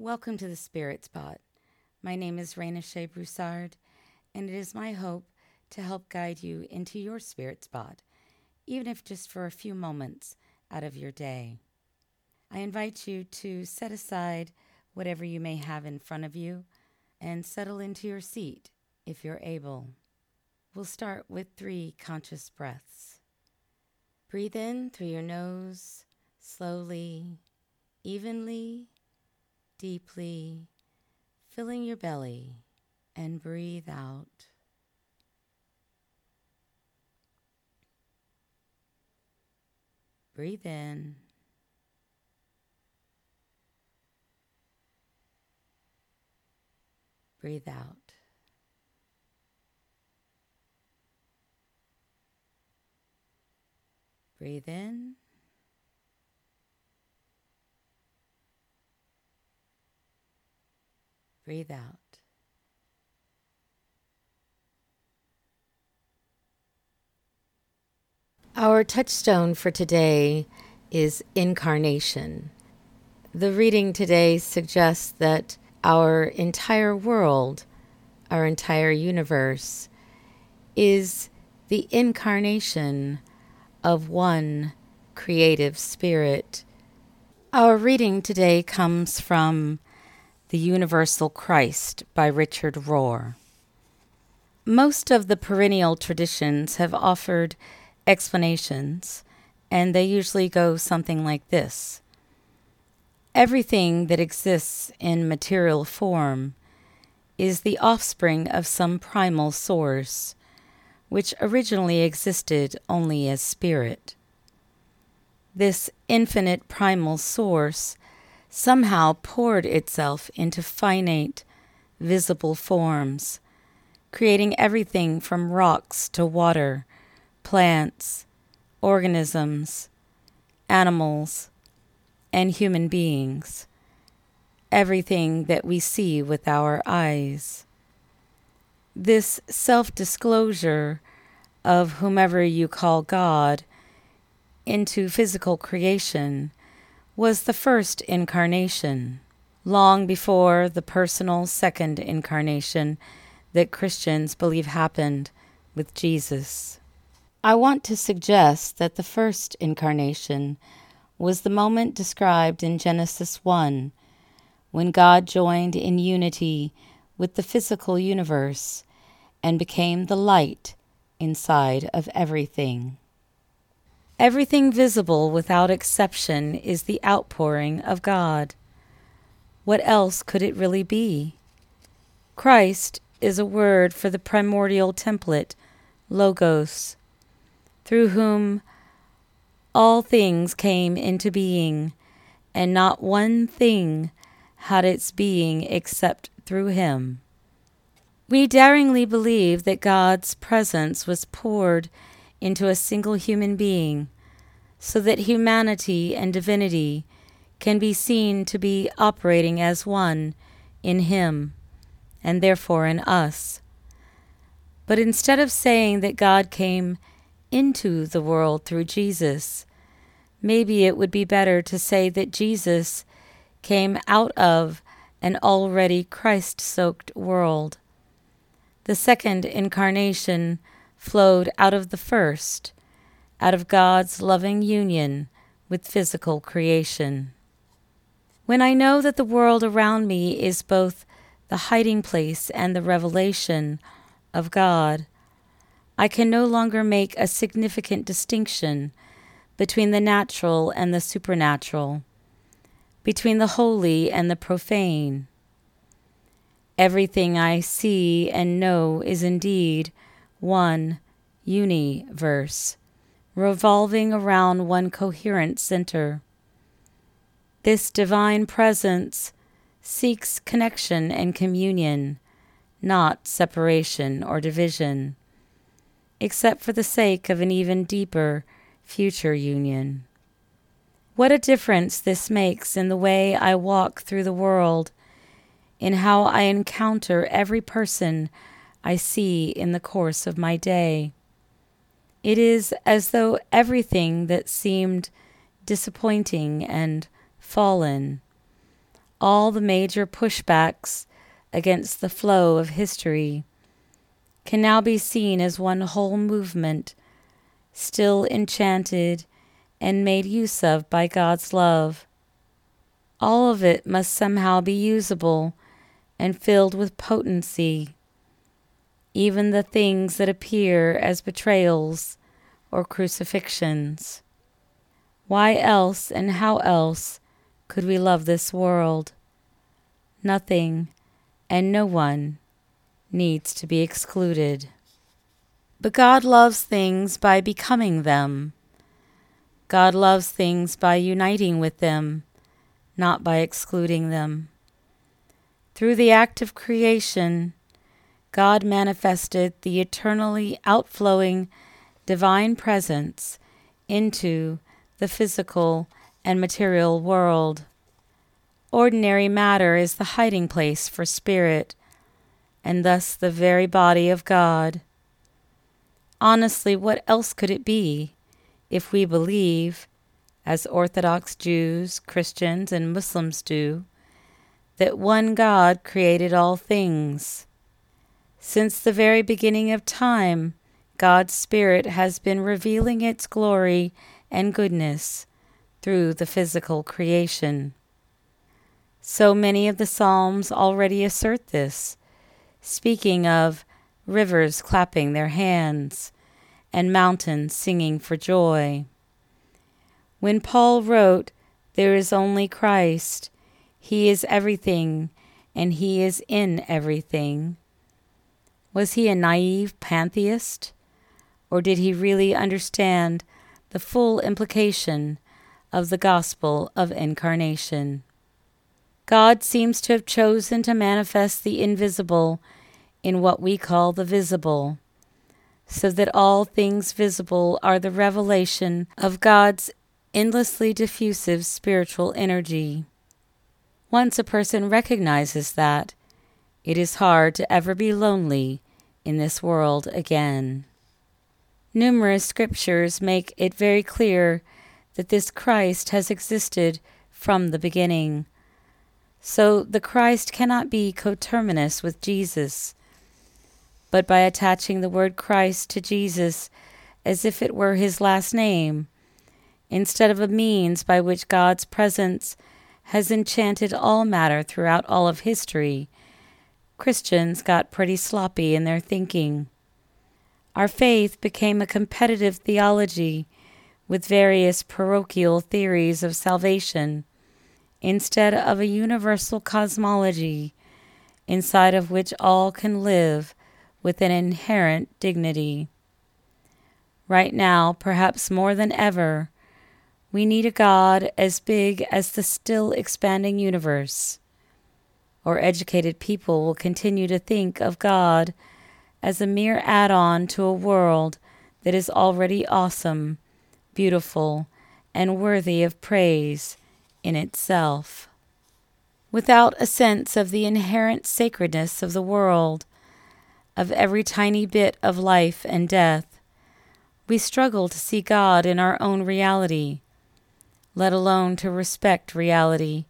Welcome to the Spirit Spot. My name is Raina Shea Broussard, and it is my hope to help guide you into your spirit spot, even if just for a few moments out of your day. I invite you to set aside whatever you may have in front of you and settle into your seat if you're able. We'll start with three conscious breaths. Breathe in through your nose, slowly, evenly, deeply, filling your belly, and breathe out. Breathe in. Breathe out. Breathe in. Breathe out. Our touchstone for today is incarnation. The reading today suggests that our entire world, our entire universe, is the incarnation of one creative spirit. Our reading today comes from The Universal Christ by Richard Rohr. Most of the perennial traditions have offered explanations, and they usually go something like this Everything that exists in material form is the offspring of some primal source, which originally existed only as spirit. This infinite primal source somehow poured itself into finite, visible forms, creating everything from rocks to water plants, organisms, animals, and human beings, everything that we see with our eyes. This self disclosure of whomever you call God into physical creation was the first incarnation, long before the personal second incarnation that Christians believe happened with Jesus. I want to suggest that the first incarnation was the moment described in Genesis 1 when God joined in unity with the physical universe and became the light inside of everything. Everything visible without exception is the outpouring of God. What else could it really be? Christ is a word for the primordial template, Logos, through whom all things came into being, and not one thing had its being except through him. We daringly believe that God's presence was poured into a single human being, so that humanity and divinity can be seen to be operating as one in Him, and therefore in us. But instead of saying that God came into the world through Jesus. Maybe it would be better to say that Jesus came out of an already Christ soaked world. The second incarnation flowed out of the first, out of God's loving union with physical creation. When I know that the world around me is both the hiding place and the revelation of God, I can no longer make a significant distinction between the natural and the supernatural, between the holy and the profane. Everything I see and know is indeed one universe, revolving around one coherent center. This divine presence seeks connection and communion, not separation or division except for the sake of an even deeper future union. What a difference this makes in the way I walk through the world, in how I encounter every person I see in the course of my day. It is as though everything that seemed disappointing and fallen, all the major pushbacks against the flow of history can now be seen as one whole movement, still enchanted and made use of by God's love. All of it must somehow be usable and filled with potency. Even the things that appear as betrayals or crucifixions. Why else and how else could we love this world? Nothing and no one needs to be excluded. But God loves things by becoming them. God loves things by uniting with them, not by excluding them. Through the act of creation, God manifested the eternally outflowing divine presence into the physical and material world. Ordinary matter is the hiding place for spirit and thus the very body of God. Honestly, what else could it be if we believe, as Orthodox Jews, Christians, and Muslims do, that one God created all things? Since the very beginning of time, God's Spirit has been revealing its glory and goodness through the physical creation. So many of the Psalms already assert this speaking of rivers clapping their hands and mountains singing for joy. When Paul wrote, There is only Christ, He is everything, and He is in everything, was he a naive pantheist, or did he really understand the full implication of the gospel of incarnation? God seems to have chosen to manifest the invisible in what we call the visible, so that all things visible are the revelation of God's endlessly diffusive spiritual energy. Once a person recognizes that, it is hard to ever be lonely in this world again. Numerous scriptures make it very clear that this Christ has existed from the beginning so the Christ cannot be coterminous with Jesus, but by attaching the word Christ to Jesus as if it were his last name, instead of a means by which God's presence has enchanted all matter throughout all of history, Christians got pretty sloppy in their thinking. Our faith became a competitive theology with various parochial theories of salvation instead of a universal cosmology inside of which all can live with an inherent dignity. Right now, perhaps more than ever, we need a God as big as the still expanding universe. Or educated people will continue to think of God as a mere add on to a world that is already awesome, beautiful, and worthy of praise in itself. Without a sense of the inherent sacredness of the world, of every tiny bit of life and death, we struggle to see God in our own reality, let alone to respect reality,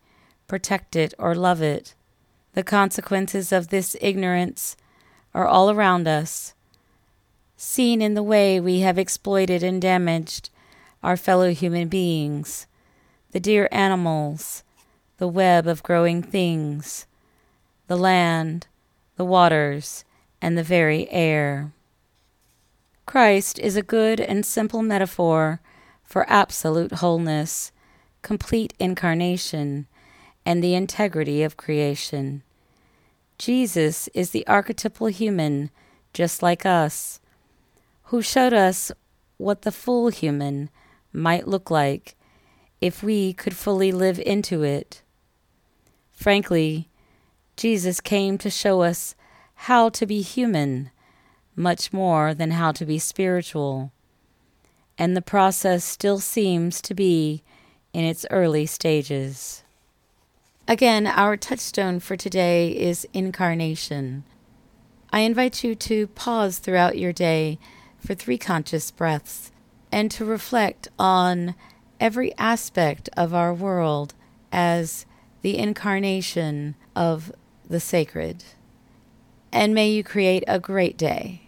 protect it, or love it. The consequences of this ignorance are all around us, seen in the way we have exploited and damaged our fellow human beings the dear animals, the web of growing things, the land, the waters, and the very air. Christ is a good and simple metaphor for absolute wholeness, complete incarnation, and the integrity of creation. Jesus is the archetypal human, just like us, who showed us what the full human might look like if we could fully live into it. Frankly, Jesus came to show us how to be human much more than how to be spiritual, and the process still seems to be in its early stages. Again, our touchstone for today is incarnation. I invite you to pause throughout your day for three conscious breaths and to reflect on every aspect of our world as the incarnation of the sacred. And may you create a great day.